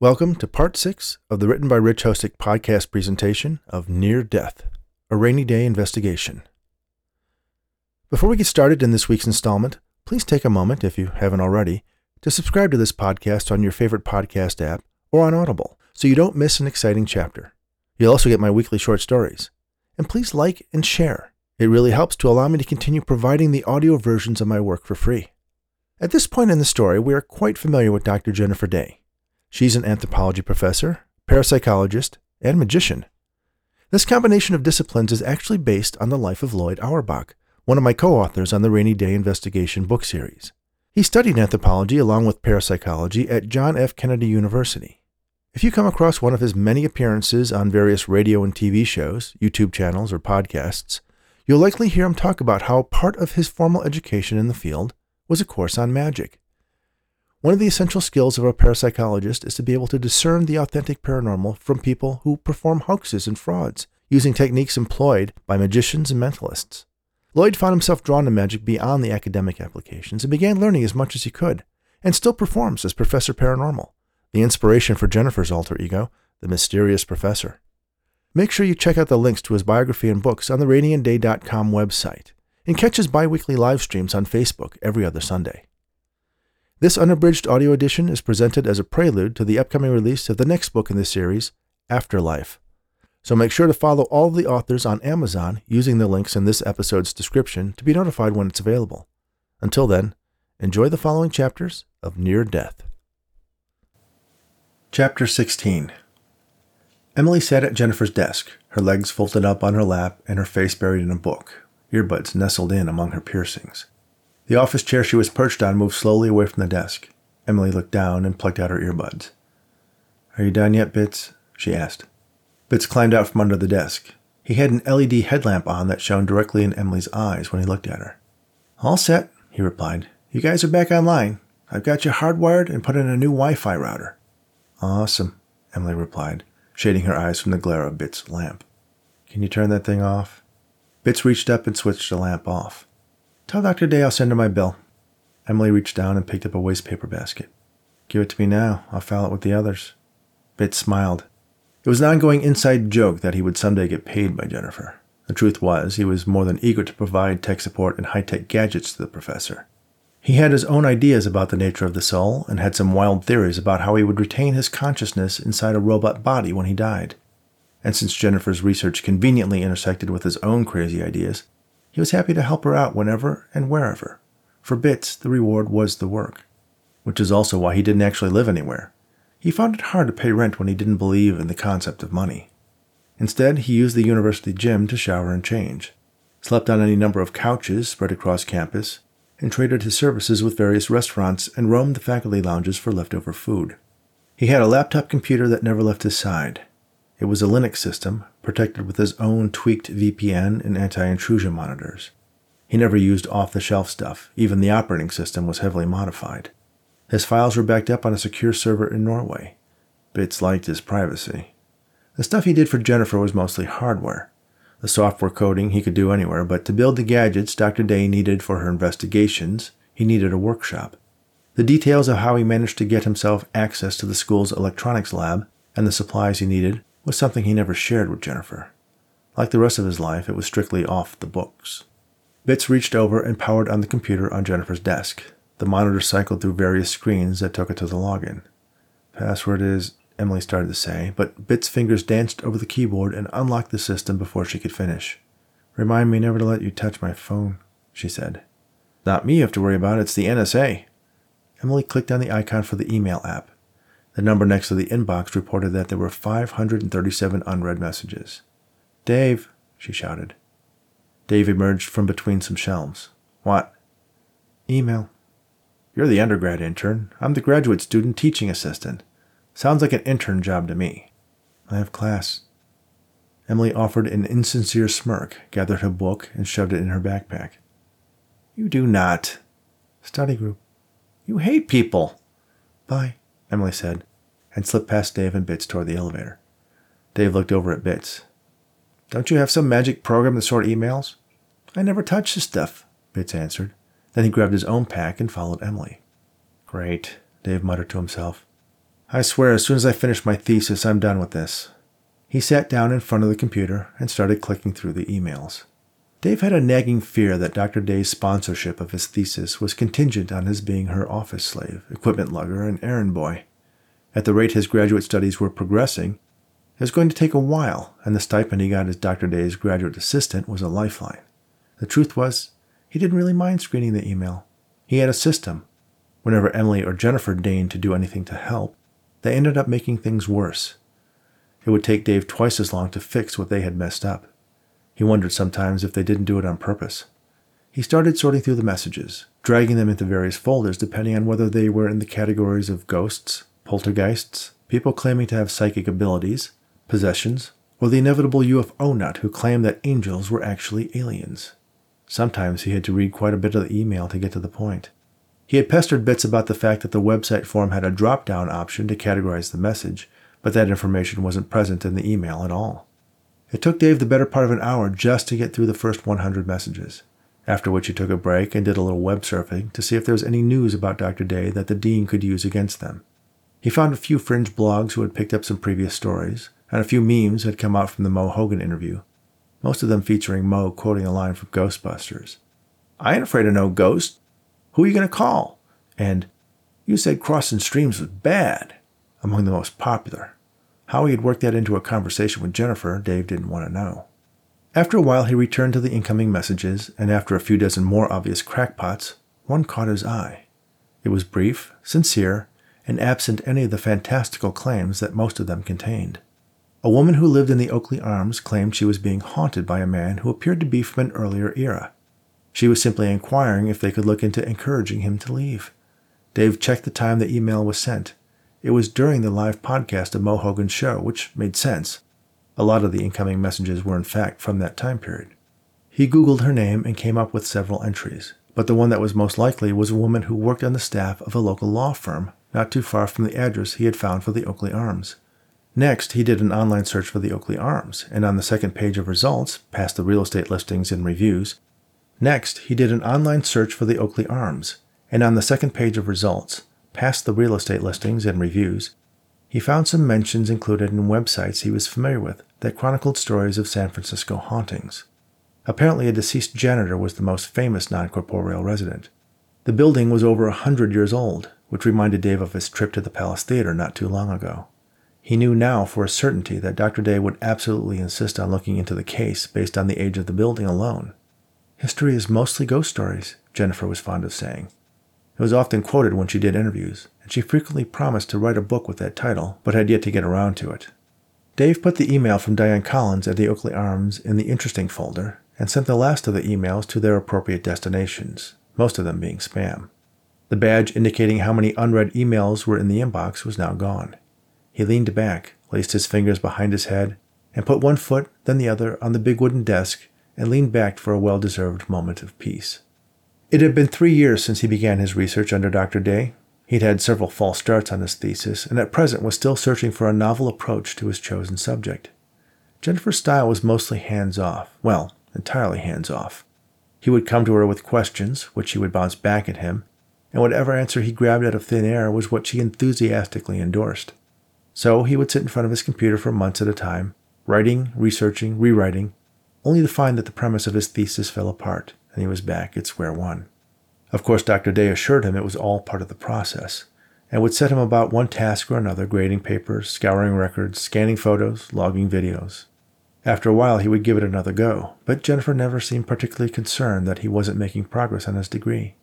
Welcome to part six of the Written by Rich Hosek podcast presentation of Near Death, a rainy day investigation. Before we get started in this week's installment, please take a moment, if you haven't already, to subscribe to this podcast on your favorite podcast app or on Audible so you don't miss an exciting chapter. You'll also get my weekly short stories. And please like and share. It really helps to allow me to continue providing the audio versions of my work for free. At this point in the story, we are quite familiar with Dr. Jennifer Daye. She's an anthropology professor, parapsychologist, and magician. This combination of disciplines is actually based on the life of Loyd Auerbach, one of my co authors on the Rainy Day Investigation book series. He studied anthropology along with parapsychology at John F. Kennedy University. If you come across one of his many appearances on various radio and TV shows, YouTube channels, or podcasts, you'll likely hear him talk about how part of his formal education in the field was a course on magic. One of the essential skills of a parapsychologist is to be able to discern the authentic paranormal from people who perform hoaxes and frauds, using techniques employed by magicians and mentalists. Loyd found himself drawn to magic beyond the academic applications and began learning as much as he could, and still performs as Professor Paranormal, the inspiration for Jennifer's alter ego, the mysterious professor. Make sure you check out the links to his biography and books on the raneyanddaye.com website, and catch his bi weekly live streams on Facebook every other Sunday. This unabridged audio edition is presented as a prelude to the upcoming release of the next book in this series, Afterlife. So make sure to follow all the authors on Amazon using the links in this episode's description to be notified when it's available. Until then, enjoy the following chapters of Near Death. Chapter 16 Emily sat at Jennifer's desk, her legs folded up on her lap and her face buried in a book, earbuds nestled in among her piercings. The office chair she was perched on moved slowly away from the desk. Emily looked down and plucked out her earbuds. Are you done yet, Bits? she asked. Bits climbed out from under the desk. He had an LED headlamp on that shone directly in Emily's eyes when he looked at her. All set, he replied. You guys are back online. I've got you hardwired and put in a new Wi Fi router. Awesome, Emily replied, shading her eyes from the glare of Bits' lamp. Can you turn that thing off? Bits reached up and switched the lamp off. Tell Dr. Daye I'll send her my bill. Emily reached down and picked up a waste paper basket. Give it to me now. I'll file it with the others. Bits smiled. It was an ongoing inside joke that he would someday get paid by Jennifer. The truth was, he was more than eager to provide tech support and high tech gadgets to the professor. He had his own ideas about the nature of the soul and had some wild theories about how he would retain his consciousness inside a robot body when he died. And since Jennifer's research conveniently intersected with his own crazy ideas, he was happy to help her out whenever and wherever. For Bits, the reward was the work, which is also why he didn't actually live anywhere. He found it hard to pay rent when he didn't believe in the concept of money. Instead, he used the university gym to shower and change, slept on any number of couches spread across campus, and traded his services with various restaurants and roamed the faculty lounges for leftover food. He had a laptop computer that never left his side, it was a Linux system, protected with his own tweaked VPN and anti intrusion monitors. He never used off the shelf stuff, even the operating system was heavily modified. His files were backed up on a secure server in Norway. Bits liked his privacy. The stuff he did for Jennifer was mostly hardware. The software coding he could do anywhere, but to build the gadgets Dr. Daye needed for her investigations, he needed a workshop. The details of how he managed to get himself access to the school's electronics lab and the supplies he needed was something he never shared with Jennifer. Like the rest of his life, it was strictly off the books. Bits reached over and powered on the computer on Jennifer's desk. The monitor cycled through various screens that took it to the login. Password is, Emily started to say, but Bits' fingers danced over the keyboard and unlocked the system before she could finish. Remind me never to let you touch my phone, she said. Not me you have to worry about, it's the NSA. Emily clicked on the icon for the email app. The number next to the inbox reported that there were 537 unread messages. Dave, she shouted. Dave emerged from between some shelves. What? Email. You're the undergrad intern. I'm the graduate student teaching assistant. Sounds like an intern job to me. I have class. Emily offered an insincere smirk, gathered her book, and shoved it in her backpack. You do not. Study group. You hate people. Bye, Emily said, and slipped past Dave and Bits toward the elevator. Dave looked over at Bits. Don't you have some magic program to sort emails? I never touch the stuff, Bits answered. Then he grabbed his own pack and followed Emily. Great, Dave muttered to himself. I swear, as soon as I finish my thesis, I'm done with this. He sat down in front of the computer and started clicking through the emails. Dave had a nagging fear that Dr. Daye's sponsorship of his thesis was contingent on his being her office slave, equipment lugger, and errand boy. At the rate his graduate studies were progressing, it was going to take a while, and the stipend he got as Dr. Daye's graduate assistant was a lifeline. The truth was, he didn't really mind screening the email. He had a system. Whenever Emily or Jennifer deigned to do anything to help, they ended up making things worse. It would take Dave twice as long to fix what they had messed up. He wondered sometimes if they didn't do it on purpose. He started sorting through the messages, dragging them into various folders depending on whether they were in the categories of ghosts, poltergeists, people claiming to have psychic abilities, possessions, or the inevitable UFO nut who claimed that angels were actually aliens. Sometimes he had to read quite a bit of the email to get to the point. He had pestered Bits about the fact that the website form had a drop down option to categorize the message, but that information wasn't present in the email at all. It took Dave the better part of an hour just to get through the first 100 messages, after which he took a break and did a little web surfing to see if there was any news about Dr. Daye that the dean could use against them. He found a few fringe blogs who had picked up some previous stories, and a few memes had come out from the Mo Hogan interview, most of them featuring Mo quoting a line from Ghostbusters. I ain't afraid of no ghost. Who are you to call? And, you said crossing streams was bad, among the most popular. How he had worked that into a conversation with Jennifer, Dave didn't want to know. After a while, he returned to the incoming messages, and after a few dozen more obvious crackpots, one caught his eye. It was brief, sincere, and absent any of the fantastical claims that most of them contained. A woman who lived in the Oakley Arms claimed she was being haunted by a man who appeared to be from an earlier era. She was simply inquiring if they could look into encouraging him to leave. Dave checked the time the email was sent. It was during the live podcast of Mo Hogan's show, which made sense. A lot of the incoming messages were in fact from that time period. He Googled her name and came up with several entries, but the one that was most likely was a woman who worked on the staff of a local law firm not too far from the address he had found for the Oakley Arms. Next, he did an online search for the Oakley Arms, and on the second page of results, past the real estate listings and reviews, next, he did an online search for the Oakley Arms, and on the second page of results, past the real estate listings and reviews, he found some mentions included in websites he was familiar with that chronicled stories of San Francisco hauntings. Apparently, a deceased janitor was the most famous non corporeal resident. The building was over a hundred years old, which reminded Dave of his trip to the Palace Theater not too long ago. He knew now for a certainty that Dr. Daye would absolutely insist on looking into the case based on the age of the building alone. History is mostly ghost stories, Jennifer was fond of saying. It was often quoted when she did interviews, and she frequently promised to write a book with that title, but had yet to get around to it. Dave put the email from Diane Collins at the Oakley Arms in the interesting folder and sent the last of the emails to their appropriate destinations, most of them being spam. The badge indicating how many unread emails were in the inbox was now gone. He leaned back, placed his fingers behind his head, and put one foot, then the other, on the big wooden desk and leaned back for a well deserved moment of peace. It had been three years since he began his research under Dr. Daye. He'd had several false starts on his thesis, and at present was still searching for a novel approach to his chosen subject. Jennifer's style was mostly hands off, well, entirely hands off. He would come to her with questions, which she would bounce back at him, and whatever answer he grabbed out of thin air was what she enthusiastically endorsed. So he would sit in front of his computer for months at a time, writing, researching, rewriting, only to find that the premise of his thesis fell apart and he was back at square one. Of course, Dr. Daye assured him it was all part of the process, and would set him about one task or another, grading papers, scouring records, scanning photos, logging videos. After a while, he would give it another go, but Jennifer never seemed particularly concerned that he wasn't making progress on his degree.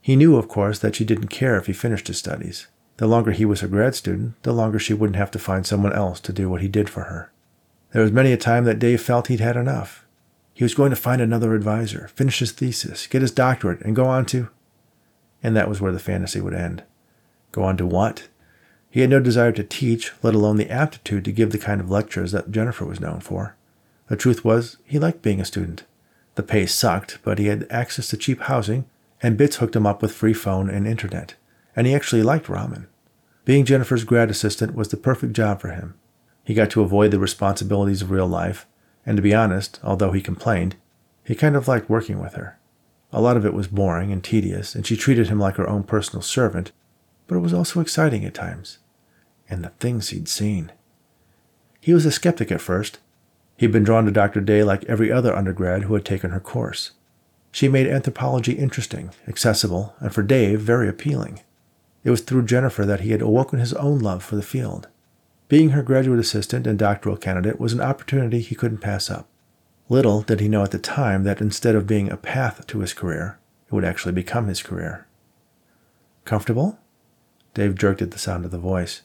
He knew, of course, that she didn't care if he finished his studies. The longer he was a grad student, the longer she wouldn't have to find someone else to do what he did for her. There was many a time that Dave felt he'd had enough, he was going to find another advisor, finish his thesis, get his doctorate, and go on to. And that was where the fantasy would end. Go on to what? He had no desire to teach, let alone the aptitude to give the kind of lectures that Jennifer was known for. The truth was, he liked being a student. The pay sucked, but he had access to cheap housing, and Bits hooked him up with free phone and internet, and he actually liked ramen. Being Jennifer's grad assistant was the perfect job for him. He got to avoid the responsibilities of real life and to be honest, although he complained, he kind of liked working with her. A lot of it was boring and tedious, and she treated him like her own personal servant, but it was also exciting at times. and the things he'd seen. He was a skeptic at first. He'd been drawn to Dr. Daye like every other undergrad who had taken her course. She made anthropology interesting, accessible, and for Dave, very appealing. It was through Jennifer that he had awoken his own love for the field. Being her graduate assistant and doctoral candidate was an opportunity he couldn't pass up. Little did he know at the time that instead of being a path to his career, it would actually become his career. Comfortable? Dave jerked at the sound of the voice.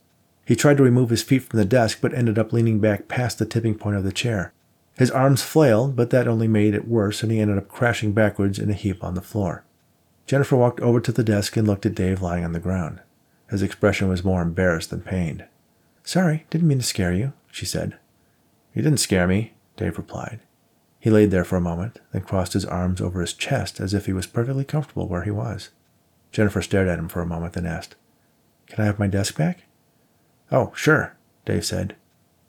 He tried to remove his feet from the desk, but ended up leaning back past the tipping point of the chair. His arms flailed, but that only made it worse, and he ended up crashing backwards in a heap on the floor. Jennifer walked over to the desk and looked at Dave lying on the ground. His expression was more embarrassed than pained. Sorry, didn't mean to scare you, she said. You didn't scare me, Dave replied. He laid there for a moment, then crossed his arms over his chest as if he was perfectly comfortable where he was. Jennifer stared at him for a moment, then asked, Can I have my desk back? Oh, sure, Dave said.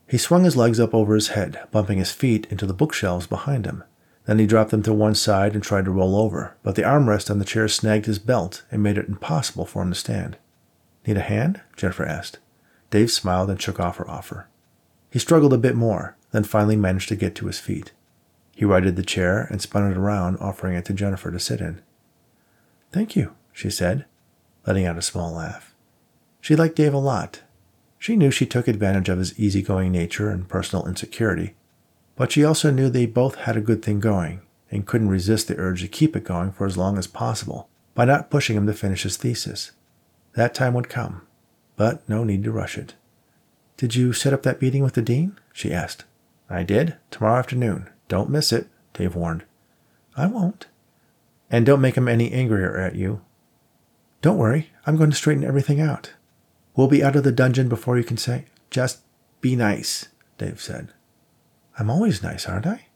He swung his legs up over his head, bumping his feet into the bookshelves behind him. Then he dropped them to one side and tried to roll over, but the armrest on the chair snagged his belt and made it impossible for him to stand. Need a hand? Jennifer asked. Dave smiled and shook off her offer. He struggled a bit more, then finally managed to get to his feet. He righted the chair and spun it around, offering it to Jennifer to sit in. Thank you, she said, letting out a small laugh. She liked Dave a lot. She knew she took advantage of his easygoing nature and personal insecurity, but she also knew they both had a good thing going and couldn't resist the urge to keep it going for as long as possible by not pushing him to finish his thesis. That time would come, but no need to rush it. Did you set up that meeting with the dean? she asked. I did. Tomorrow afternoon. Don't miss it, Dave warned. I won't. And don't make him any angrier at you. Don't worry, I'm going to straighten everything out. We'll be out of the dungeon before you can say, just be nice, Dave said. I'm always nice, aren't I?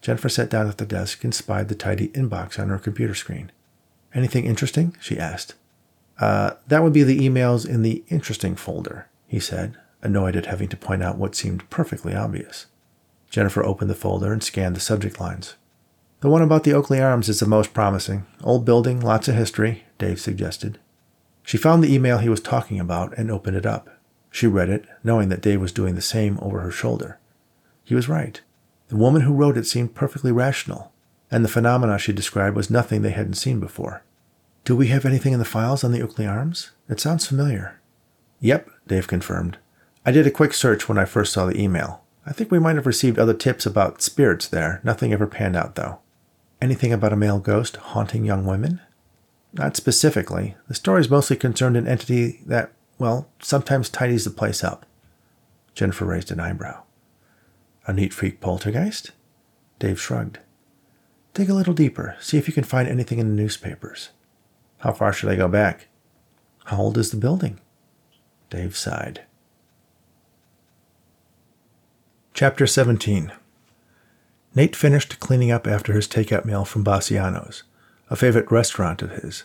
Jennifer sat down at the desk and spied the tidy inbox on her computer screen. Anything interesting? she asked. Uh, that would be the emails in the interesting folder, he said, annoyed at having to point out what seemed perfectly obvious. Jennifer opened the folder and scanned the subject lines. The one about the Oakley Arms is the most promising. Old building, lots of history, Dave suggested. She found the email he was talking about and opened it up. She read it, knowing that Dave was doing the same over her shoulder. He was right. The woman who wrote it seemed perfectly rational, and the phenomena she described was nothing they hadn't seen before. Do we have anything in the files on the Oakley Arms? It sounds familiar. Yep, Dave confirmed. I did a quick search when I first saw the email. I think we might have received other tips about spirits there. Nothing ever panned out, though. Anything about a male ghost haunting young women? Not specifically. The story is mostly concerned an entity that, well, sometimes tidies the place up. Jennifer raised an eyebrow. A neat freak poltergeist? Dave shrugged. Dig a little deeper. See if you can find anything in the newspapers. How far should I go back? How old is the building? Dave sighed. Chapter 17 Nate finished cleaning up after his takeout meal from Bassiano's, a favorite restaurant of his.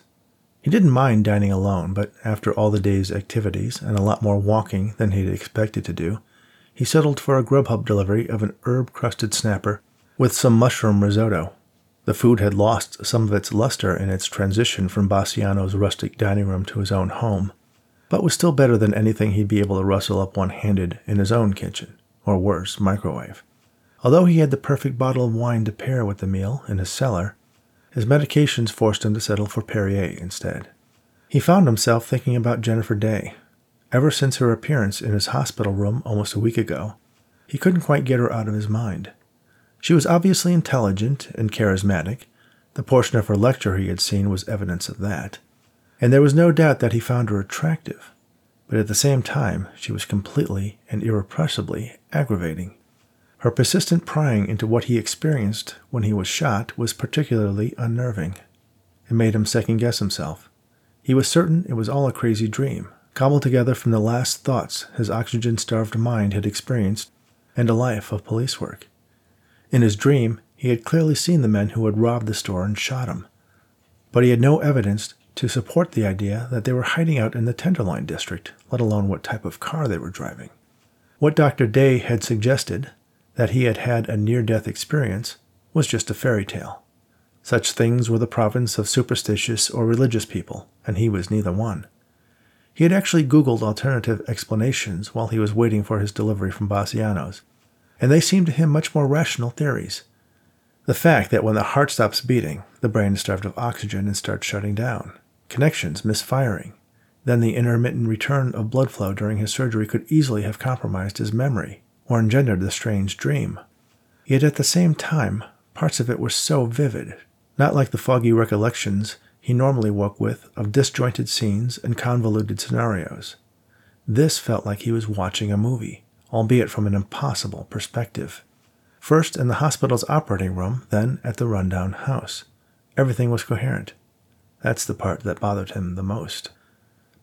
He didn't mind dining alone, but after all the day's activities and a lot more walking than he'd expected to do, he settled for a Grubhub delivery of an herb crusted snapper with some mushroom risotto the food had lost some of its luster in its transition from Bassiano's rustic dining room to his own home, but was still better than anything he'd be able to rustle up one handed in his own kitchen, or worse, microwave. Although he had the perfect bottle of wine to pair with the meal in his cellar, his medications forced him to settle for Perrier instead. He found himself thinking about Jennifer Daye. Ever since her appearance in his hospital room almost a week ago, he couldn't quite get her out of his mind. She was obviously intelligent and charismatic. The portion of her lecture he had seen was evidence of that. And there was no doubt that he found her attractive. But at the same time, she was completely and irrepressibly aggravating. Her persistent prying into what he experienced when he was shot was particularly unnerving. It made him second guess himself. He was certain it was all a crazy dream, cobbled together from the last thoughts his oxygen starved mind had experienced and a life of police work. In his dream, he had clearly seen the men who had robbed the store and shot him. But he had no evidence to support the idea that they were hiding out in the Tenderloin district, let alone what type of car they were driving. What Dr. Daye had suggested, that he had had a near death experience, was just a fairy tale. Such things were the province of superstitious or religious people, and he was neither one. He had actually Googled alternative explanations while he was waiting for his delivery from Bassiano's, and they seemed to him much more rational theories. The fact that when the heart stops beating, the brain is starved of oxygen and starts shutting down, connections misfiring, then the intermittent return of blood flow during his surgery could easily have compromised his memory or engendered the strange dream. Yet at the same time, parts of it were so vivid, not like the foggy recollections he normally woke with of disjointed scenes and convoluted scenarios. This felt like he was watching a movie, albeit from an impossible perspective. First in the hospital's operating room, then at the rundown house. Everything was coherent. That's the part that bothered him the most.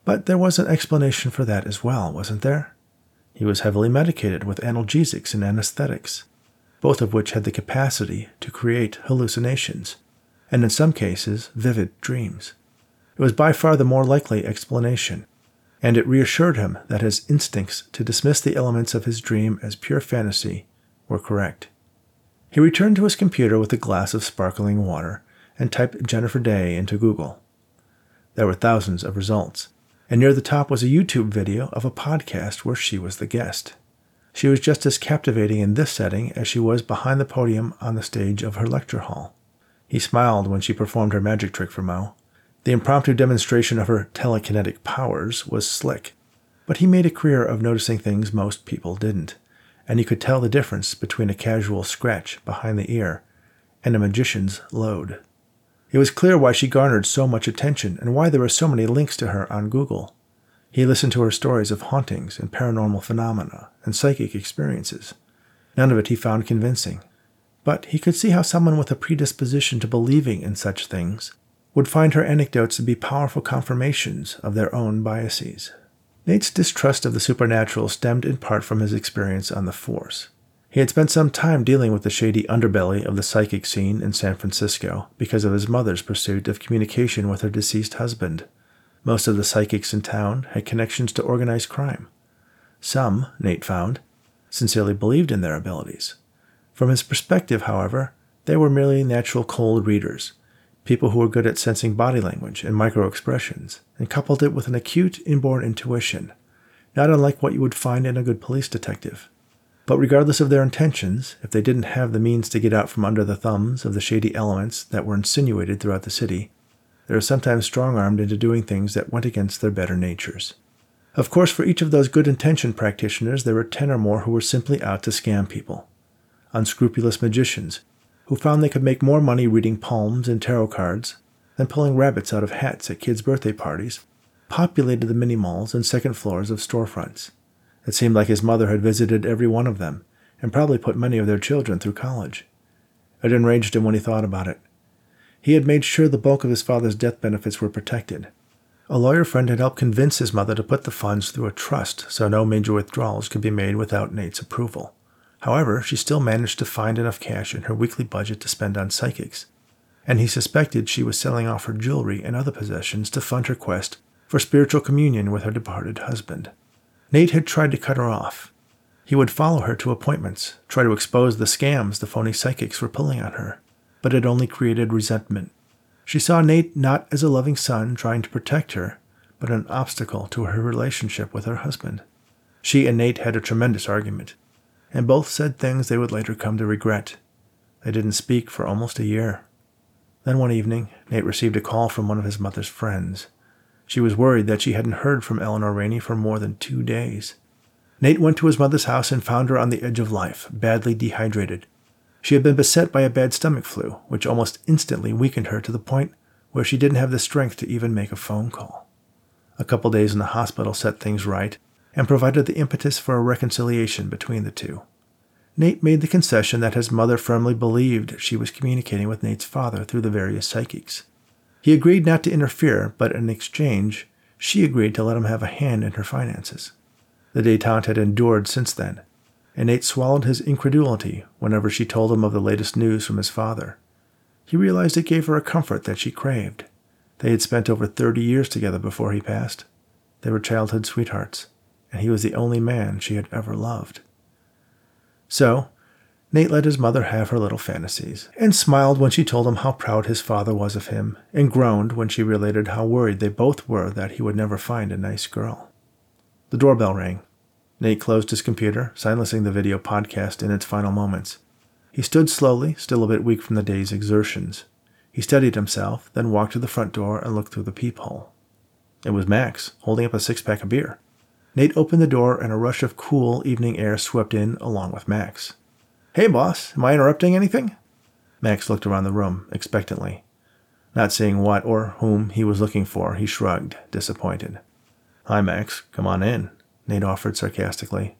But there was an explanation for that as well, wasn't there? He was heavily medicated with analgesics and anesthetics, both of which had the capacity to create hallucinations and in some cases, vivid dreams. It was by far the more likely explanation, and it reassured him that his instincts to dismiss the elements of his dream as pure fantasy were correct. He returned to his computer with a glass of sparkling water and typed Jennifer Daye into Google. There were thousands of results, and near the top was a YouTube video of a podcast where she was the guest. She was just as captivating in this setting as she was behind the podium on the stage of her lecture hall. He smiled when she performed her magic trick for Mo. The impromptu demonstration of her telekinetic powers was slick, but he made a career of noticing things most people didn't, and he could tell the difference between a casual scratch behind the ear and a magician's load. It was clear why she garnered so much attention and why there were so many links to her on Google. He listened to her stories of hauntings and paranormal phenomena and psychic experiences. None of it he found convincing, but he could see how someone with a predisposition to believing in such things would find her anecdotes to be powerful confirmations of their own biases. Nate's distrust of the supernatural stemmed in part from his experience on the force. He had spent some time dealing with the shady underbelly of the psychic scene in San Francisco because of his mother's pursuit of communication with her deceased husband. Most of the psychics in town had connections to organized crime. Some, Nate found, sincerely believed in their abilities. From his perspective, however, they were merely natural cold readers, people who were good at sensing body language and micro expressions, and coupled it with an acute inborn intuition, not unlike what you would find in a good police detective. But regardless of their intentions, if they didn't have the means to get out from under the thumbs of the shady elements that were insinuated throughout the city, they were sometimes strong armed into doing things that went against their better natures. Of course, for each of those good intentioned practitioners, there were ten or more who were simply out to scam people unscrupulous magicians who found they could make more money reading palms and tarot cards than pulling rabbits out of hats at kids' birthday parties, populated the mini malls and second floors of storefronts. It seemed like his mother had visited every one of them and probably put many of their children through college. It enraged him when he thought about it. He had made sure the bulk of his father's death benefits were protected. A lawyer friend had helped convince his mother to put the funds through a trust so no major withdrawals could be made without Nate's approval. However, she still managed to find enough cash in her weekly budget to spend on psychics, and he suspected she was selling off her jewelry and other possessions to fund her quest for spiritual communion with her departed husband. Nate had tried to cut her off. He would follow her to appointments, try to expose the scams the phony psychics were pulling on her, but it only created resentment. She saw Nate not as a loving son trying to protect her, but an obstacle to her relationship with her husband. She and Nate had a tremendous argument and both said things they would later come to regret. They didn't speak for almost a year. Then one evening, Nate received a call from one of his mother's friends. She was worried that she hadn't heard from Eleanor Raney for more than two days. Nate went to his mother's house and found her on the edge of life, badly dehydrated. She had been beset by a bad stomach flu, which almost instantly weakened her to the point where she didn't have the strength to even make a phone call. A couple days in the hospital set things right, and provided the impetus for a reconciliation between the two. Nate made the concession that his mother firmly believed she was communicating with Nate's father through the various psychics. He agreed not to interfere, but in exchange, she agreed to let him have a hand in her finances. The detente had endured since then, and Nate swallowed his incredulity whenever she told him of the latest news from his father. He realized it gave her a comfort that she craved. They had spent over thirty years together before he passed. They were childhood sweethearts and he was the only man she had ever loved. So, Nate let his mother have her little fantasies, and smiled when she told him how proud his father was of him, and groaned when she related how worried they both were that he would never find a nice girl. The doorbell rang. Nate closed his computer, silencing the video podcast in its final moments. He stood slowly, still a bit weak from the day's exertions. He steadied himself, then walked to the front door and looked through the peephole. It was Max, holding up a six pack of beer. Nate opened the door, and a rush of cool evening air swept in along with Max. Hey, boss, am I interrupting anything? Max looked around the room, expectantly. Not seeing what or whom he was looking for, he shrugged, disappointed. Hi, Max. Come on in, Nate offered sarcastically.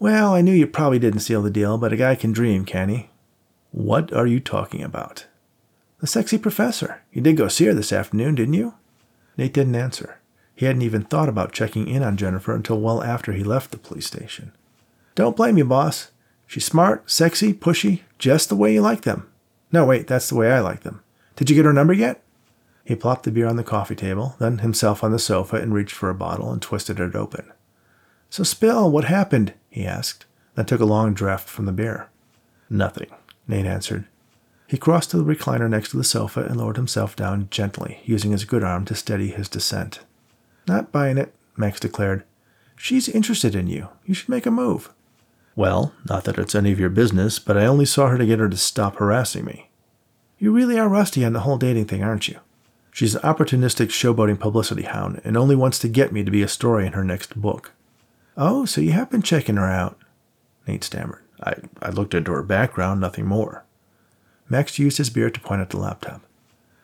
Well, I knew you probably didn't seal the deal, but a guy can dream, can he? What are you talking about? The sexy professor. You did go see her this afternoon, didn't you? Nate didn't answer. He hadn't even thought about checking in on Jennifer until well after he left the police station. Don't blame you, boss. She's smart, sexy, pushy, just the way you like them. No, wait, that's the way I like them. Did you get her number yet? He plopped the beer on the coffee table, then himself on the sofa and reached for a bottle and twisted it open. So, Spill, what happened? he asked, then took a long draught from the beer. Nothing, Nate answered. He crossed to the recliner next to the sofa and lowered himself down gently, using his good arm to steady his descent. Not buying it, Max declared. She's interested in you. You should make a move. Well, not that it's any of your business, but I only saw her to get her to stop harassing me. You really are rusty on the whole dating thing, aren't you? She's an opportunistic showboating publicity hound and only wants to get me to be a story in her next book. Oh, so you have been checking her out? Nate stammered. I, I looked into her background, nothing more. Max used his beard to point at the laptop.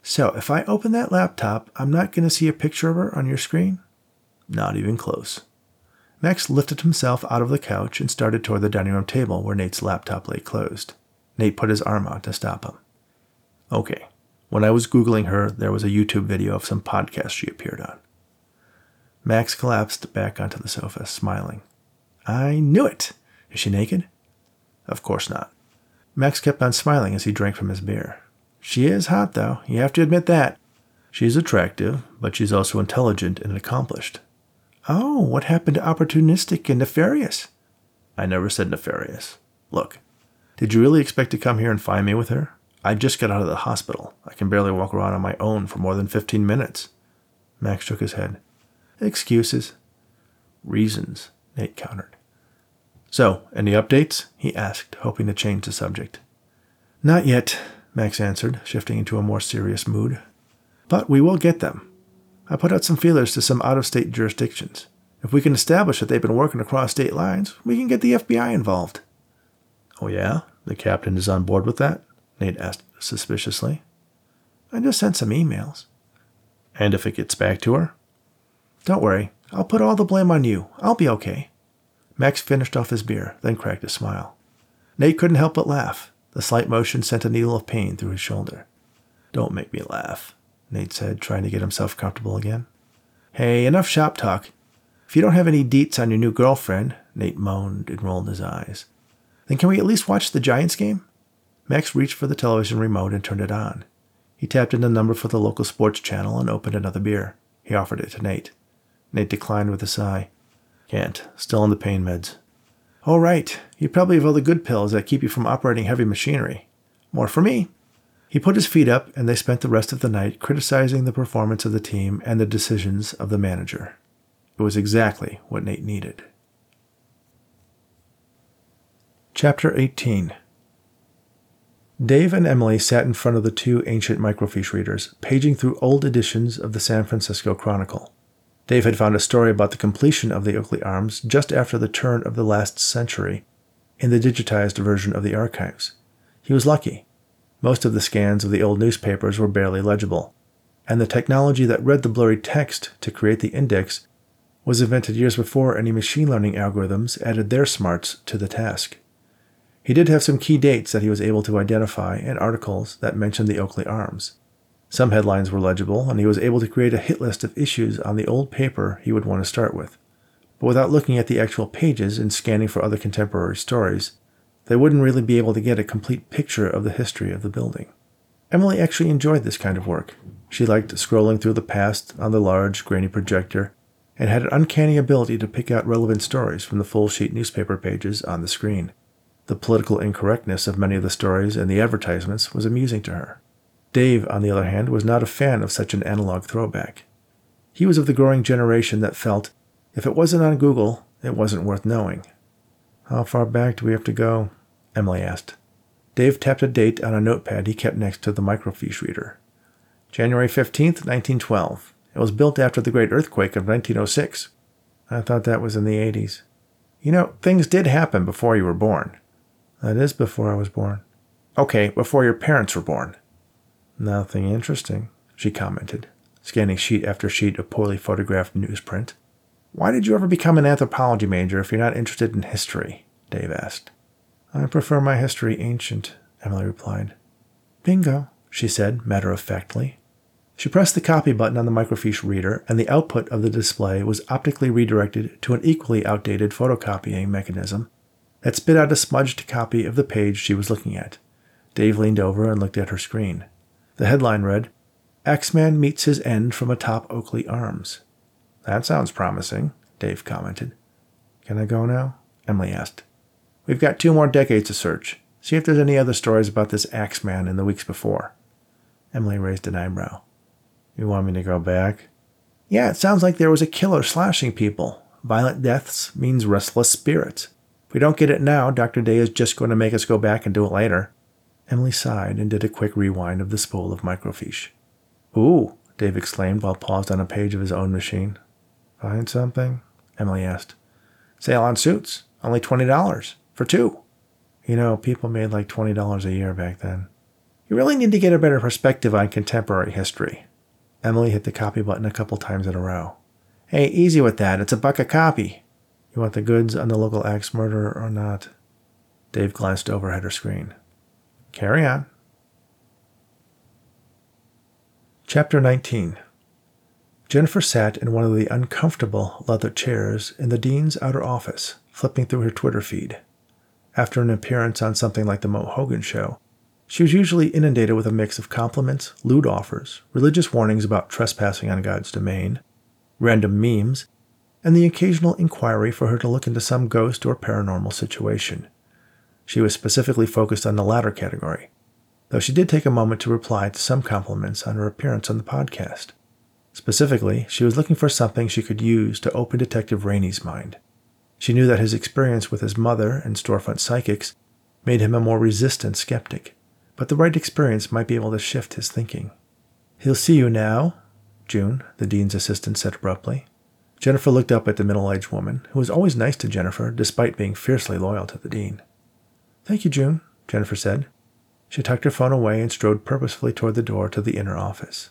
So, if I open that laptop, I'm not going to see a picture of her on your screen? Not even close. Max lifted himself out of the couch and started toward the dining room table where Nate's laptop lay closed. Nate put his arm out to stop him. Okay, when I was Googling her, there was a YouTube video of some podcast she appeared on. Max collapsed back onto the sofa, smiling. I knew it! Is she naked? Of course not. Max kept on smiling as he drank from his beer. She is hot, though, you have to admit that. She's attractive, but she's also intelligent and accomplished. Oh, what happened to opportunistic and nefarious? I never said nefarious. Look, did you really expect to come here and find me with her? I just got out of the hospital. I can barely walk around on my own for more than 15 minutes. Max shook his head. Excuses. Reasons, Nate countered. So, any updates? he asked, hoping to change the subject. Not yet, Max answered, shifting into a more serious mood. But we will get them. I put out some feelers to some out of state jurisdictions. If we can establish that they've been working across state lines, we can get the FBI involved. Oh, yeah? The captain is on board with that? Nate asked suspiciously. I just sent some emails. And if it gets back to her? Don't worry. I'll put all the blame on you. I'll be okay. Max finished off his beer, then cracked a smile. Nate couldn't help but laugh. The slight motion sent a needle of pain through his shoulder. Don't make me laugh, Nate said, trying to get himself comfortable again. Hey, enough shop talk. If you don't have any deets on your new girlfriend, Nate moaned and rolled his eyes, then can we at least watch the Giants game? Max reached for the television remote and turned it on. He tapped in the number for the local sports channel and opened another beer. He offered it to Nate. Nate declined with a sigh. Can't. Still on the pain meds. All right. You probably have all the good pills that keep you from operating heavy machinery. More for me. He put his feet up, and they spent the rest of the night criticizing the performance of the team and the decisions of the manager. It was exactly what Nate needed. Chapter 18 Dave and Emily sat in front of the two ancient microfiche readers, paging through old editions of the San Francisco Chronicle. Dave had found a story about the completion of the Oakley Arms just after the turn of the last century in the digitized version of the archives. He was lucky. Most of the scans of the old newspapers were barely legible, and the technology that read the blurry text to create the index was invented years before any machine learning algorithms added their smarts to the task. He did have some key dates that he was able to identify and articles that mentioned the Oakley Arms. Some headlines were legible, and he was able to create a hit list of issues on the old paper he would want to start with. But without looking at the actual pages and scanning for other contemporary stories, they wouldn't really be able to get a complete picture of the history of the building. Emily actually enjoyed this kind of work. She liked scrolling through the past on the large, grainy projector, and had an uncanny ability to pick out relevant stories from the full sheet newspaper pages on the screen. The political incorrectness of many of the stories and the advertisements was amusing to her. Dave, on the other hand, was not a fan of such an analog throwback. He was of the growing generation that felt if it wasn't on Google, it wasn't worth knowing. How far back do we have to go? Emily asked. Dave tapped a date on a notepad he kept next to the microfiche reader. January 15th, 1912. It was built after the great earthquake of 1906. I thought that was in the 80s. You know, things did happen before you were born. That is before I was born. Okay, before your parents were born. Nothing interesting, she commented, scanning sheet after sheet of poorly photographed newsprint. Why did you ever become an anthropology major if you're not interested in history? Dave asked. I prefer my history ancient, Emily replied. Bingo, she said matter of factly. She pressed the copy button on the microfiche reader, and the output of the display was optically redirected to an equally outdated photocopying mechanism that spit out a smudged copy of the page she was looking at. Dave leaned over and looked at her screen. The headline read, Axeman meets his end from atop Oakley Arms. That sounds promising, Dave commented. Can I go now? Emily asked. We've got two more decades to search. See if there's any other stories about this Axeman in the weeks before. Emily raised an eyebrow. You want me to go back? Yeah, it sounds like there was a killer slashing people. Violent deaths means restless spirits. If we don't get it now, Dr. Daye is just going to make us go back and do it later. Emily sighed and did a quick rewind of the spool of microfiche. Ooh, Dave exclaimed while paused on a page of his own machine. Find something? Emily asked. Sale on suits. Only $20. For two. You know, people made like $20 a year back then. You really need to get a better perspective on contemporary history. Emily hit the copy button a couple times in a row. Hey, easy with that. It's a buck a copy. You want the goods on the local axe murderer or not? Dave glanced over at her screen. Carry on. Chapter 19 Jennifer sat in one of the uncomfortable leather chairs in the dean's outer office, flipping through her Twitter feed. After an appearance on something like The Mo Hogan Show, she was usually inundated with a mix of compliments, lewd offers, religious warnings about trespassing on God's domain, random memes, and the occasional inquiry for her to look into some ghost or paranormal situation. She was specifically focused on the latter category, though she did take a moment to reply to some compliments on her appearance on the podcast. Specifically, she was looking for something she could use to open Detective Raney's mind. She knew that his experience with his mother and storefront psychics made him a more resistant skeptic, but the right experience might be able to shift his thinking. He'll see you now, June, the dean's assistant said abruptly. Jennifer looked up at the middle aged woman, who was always nice to Jennifer despite being fiercely loyal to the dean. Thank you, June, Jennifer said. She tucked her phone away and strode purposefully toward the door to the inner office.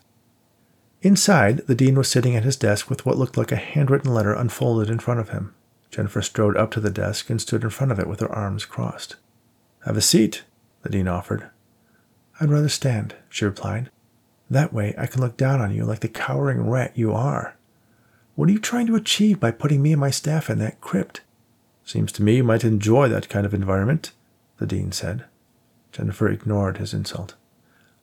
Inside, the dean was sitting at his desk with what looked like a handwritten letter unfolded in front of him. Jennifer strode up to the desk and stood in front of it with her arms crossed. Have a seat, the dean offered. I'd rather stand, she replied. That way I can look down on you like the cowering rat you are. What are you trying to achieve by putting me and my staff in that crypt? Seems to me you might enjoy that kind of environment, the dean said. Jennifer ignored his insult.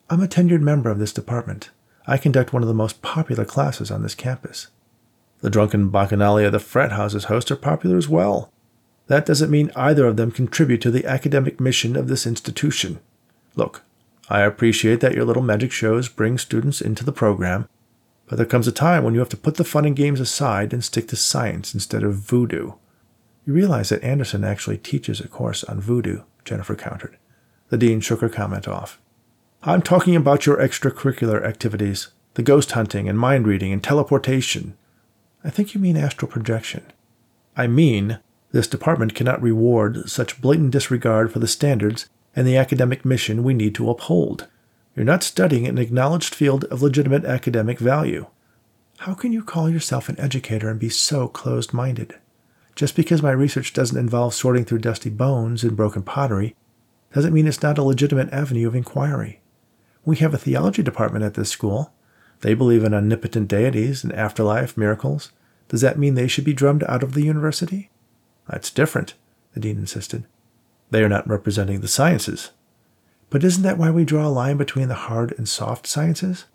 I'm a tenured member of this department. I conduct one of the most popular classes on this campus. The drunken bacchanalia the frat houses host are popular as well. That doesn't mean either of them contribute to the academic mission of this institution. Look, I appreciate that your little magic shows bring students into the program, but there comes a time when you have to put the fun and games aside and stick to science instead of voodoo. You realize that Anderson actually teaches a course on voodoo, Jennifer countered. The dean shook her comment off. I'm talking about your extracurricular activities, the ghost hunting and mind reading and teleportation. I think you mean astral projection. I mean, this department cannot reward such blatant disregard for the standards and the academic mission we need to uphold. You're not studying an acknowledged field of legitimate academic value. How can you call yourself an educator and be so closed minded? Just because my research doesn't involve sorting through dusty bones and broken pottery doesn't mean it's not a legitimate avenue of inquiry. We have a theology department at this school. They believe in omnipotent deities and afterlife miracles. Does that mean they should be drummed out of the university? That's different, the dean insisted. They are not representing the sciences. But isn't that why we draw a line between the hard and soft sciences?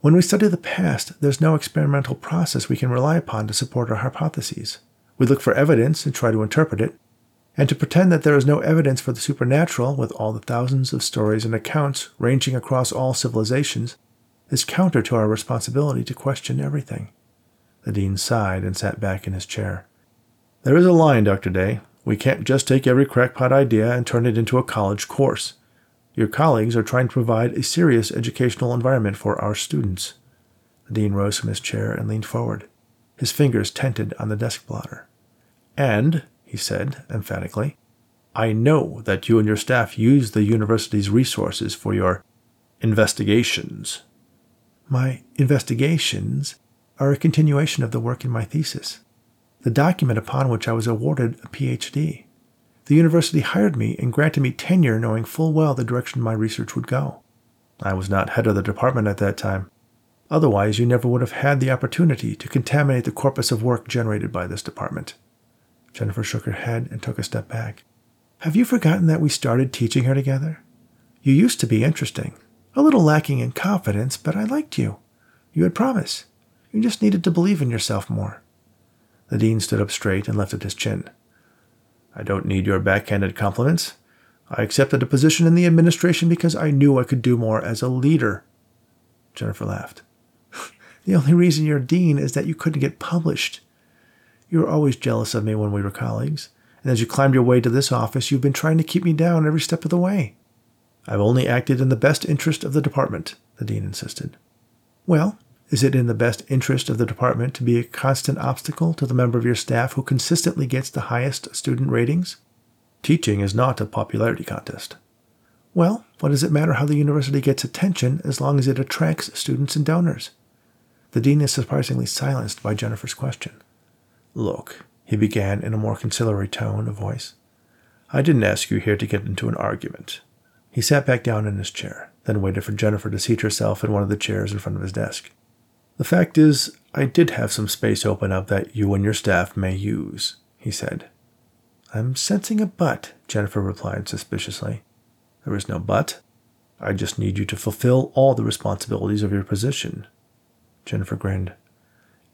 When we study the past, there's no experimental process we can rely upon to support our hypotheses. We look for evidence and try to interpret it, And to pretend that there is no evidence for the supernatural, with all the thousands of stories and accounts ranging across all civilizations, is counter to our responsibility to question everything. The dean sighed and sat back in his chair. There is a line, Dr. Daye. We can't just take every crackpot idea and turn it into a college course. Your colleagues are trying to provide a serious educational environment for our students. The dean rose from his chair and leaned forward, his fingers tented on the desk blotter. And, he said emphatically, I know that you and your staff use the university's resources for your investigations. My investigations are a continuation of the work in my thesis, the document upon which I was awarded a PhD. The university hired me and granted me tenure knowing full well the direction my research would go. I was not head of the department at that time. Otherwise, you never would have had the opportunity to contaminate the corpus of work generated by this department. Jennifer shook her head and took a step back. Have you forgotten that we started teaching her together? You used to be interesting, a little lacking in confidence, but I liked you. You had promise. You just needed to believe in yourself more. The dean stood up straight and lifted his chin. I don't need your backhanded compliments. I accepted a position in the administration because I knew I could do more as a leader. Jennifer laughed. the only reason you're dean is that you couldn't get published. You were always jealous of me when we were colleagues, and as you climbed your way to this office, you've been trying to keep me down every step of the way. I've only acted in the best interest of the department, the dean insisted. Well, is it in the best interest of the department to be a constant obstacle to the member of your staff who consistently gets the highest student ratings? Teaching is not a popularity contest. Well, what does it matter how the university gets attention as long as it attracts students and donors? The dean is surprisingly silenced by Jennifer's question. Look, he began in a more conciliatory tone of voice. I didn't ask you here to get into an argument. He sat back down in his chair, then waited for Jennifer to seat herself in one of the chairs in front of his desk. The fact is, I did have some space open up that you and your staff may use, he said. I'm sensing a but, Jennifer replied suspiciously. There is no but. I just need you to fulfill all the responsibilities of your position. Jennifer grinned.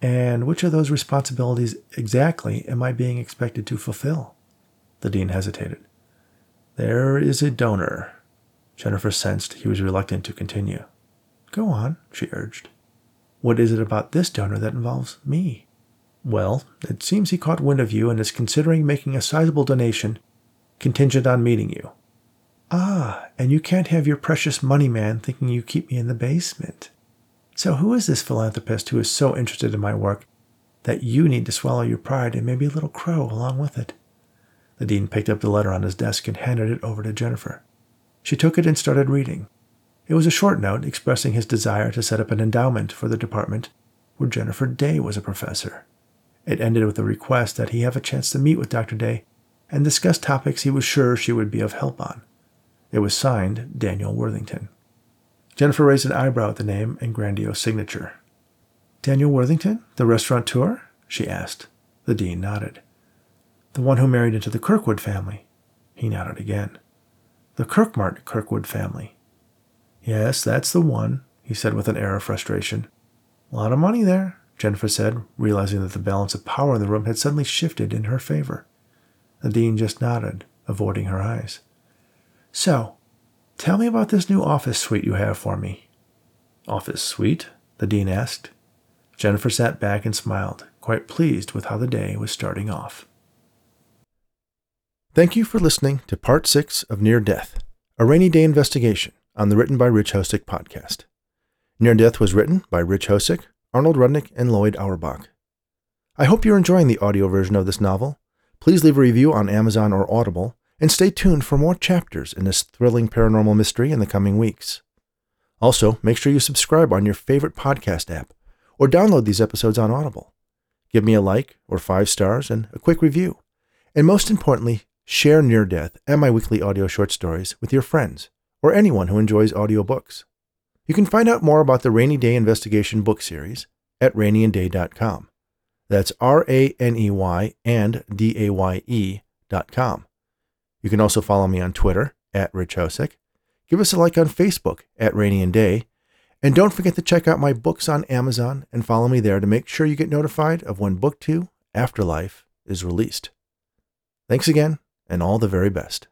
And which of those responsibilities exactly am I being expected to fulfill? The dean hesitated. There is a donor. Jennifer sensed he was reluctant to continue. Go on, she urged. What is it about this donor that involves me? Well, it seems he caught wind of you and is considering making a sizable donation contingent on meeting you. Ah, and you can't have your precious money man thinking you keep me in the basement. So, who is this philanthropist who is so interested in my work that you need to swallow your pride and maybe a little crow along with it? The dean picked up the letter on his desk and handed it over to Jennifer. She took it and started reading. It was a short note expressing his desire to set up an endowment for the department where Jennifer Daye was a professor. It ended with a request that he have a chance to meet with Dr. Daye and discuss topics he was sure she would be of help on. It was signed Daniel Worthington. Jennifer raised an eyebrow at the name and grandiose signature. Daniel Worthington, the restaurateur? she asked. The dean nodded. The one who married into the Kirkwood family? He nodded again. The Kirkmart Kirkwood family. Yes, that's the one, he said with an air of frustration. A lot of money there, Jennifer said, realizing that the balance of power in the room had suddenly shifted in her favor. The dean just nodded, avoiding her eyes. So, Tell me about this new office suite you have for me. Office suite? the dean asked. Jennifer sat back and smiled, quite pleased with how the day was starting off. Thank you for listening to Part 6 of Near Death, a Raney Daye investigation on the Written by Rich Hosek podcast. Near Death was written by Rich Hosek, Arnold Rudnick, and Loyd Auerbach. I hope you're enjoying the audio version of this novel. Please leave a review on Amazon or Audible and stay tuned for more chapters in this thrilling paranormal mystery in the coming weeks. Also, make sure you subscribe on your favorite podcast app or download these episodes on Audible. Give me a like or five stars and a quick review. And most importantly, share Near Death and my weekly audio short stories with your friends or anyone who enjoys audiobooks. You can find out more about the Raney Daye Investigation book series at raneyanddaye.com. That's R A N E Y and D A Y E dot com. You can also follow me on Twitter at Rich Hosek. Give us a like on Facebook at Raney and Daye. And don't forget to check out my books on Amazon and follow me there to make sure you get notified of when Book 2, Afterlife, is released. Thanks again, and all the very best.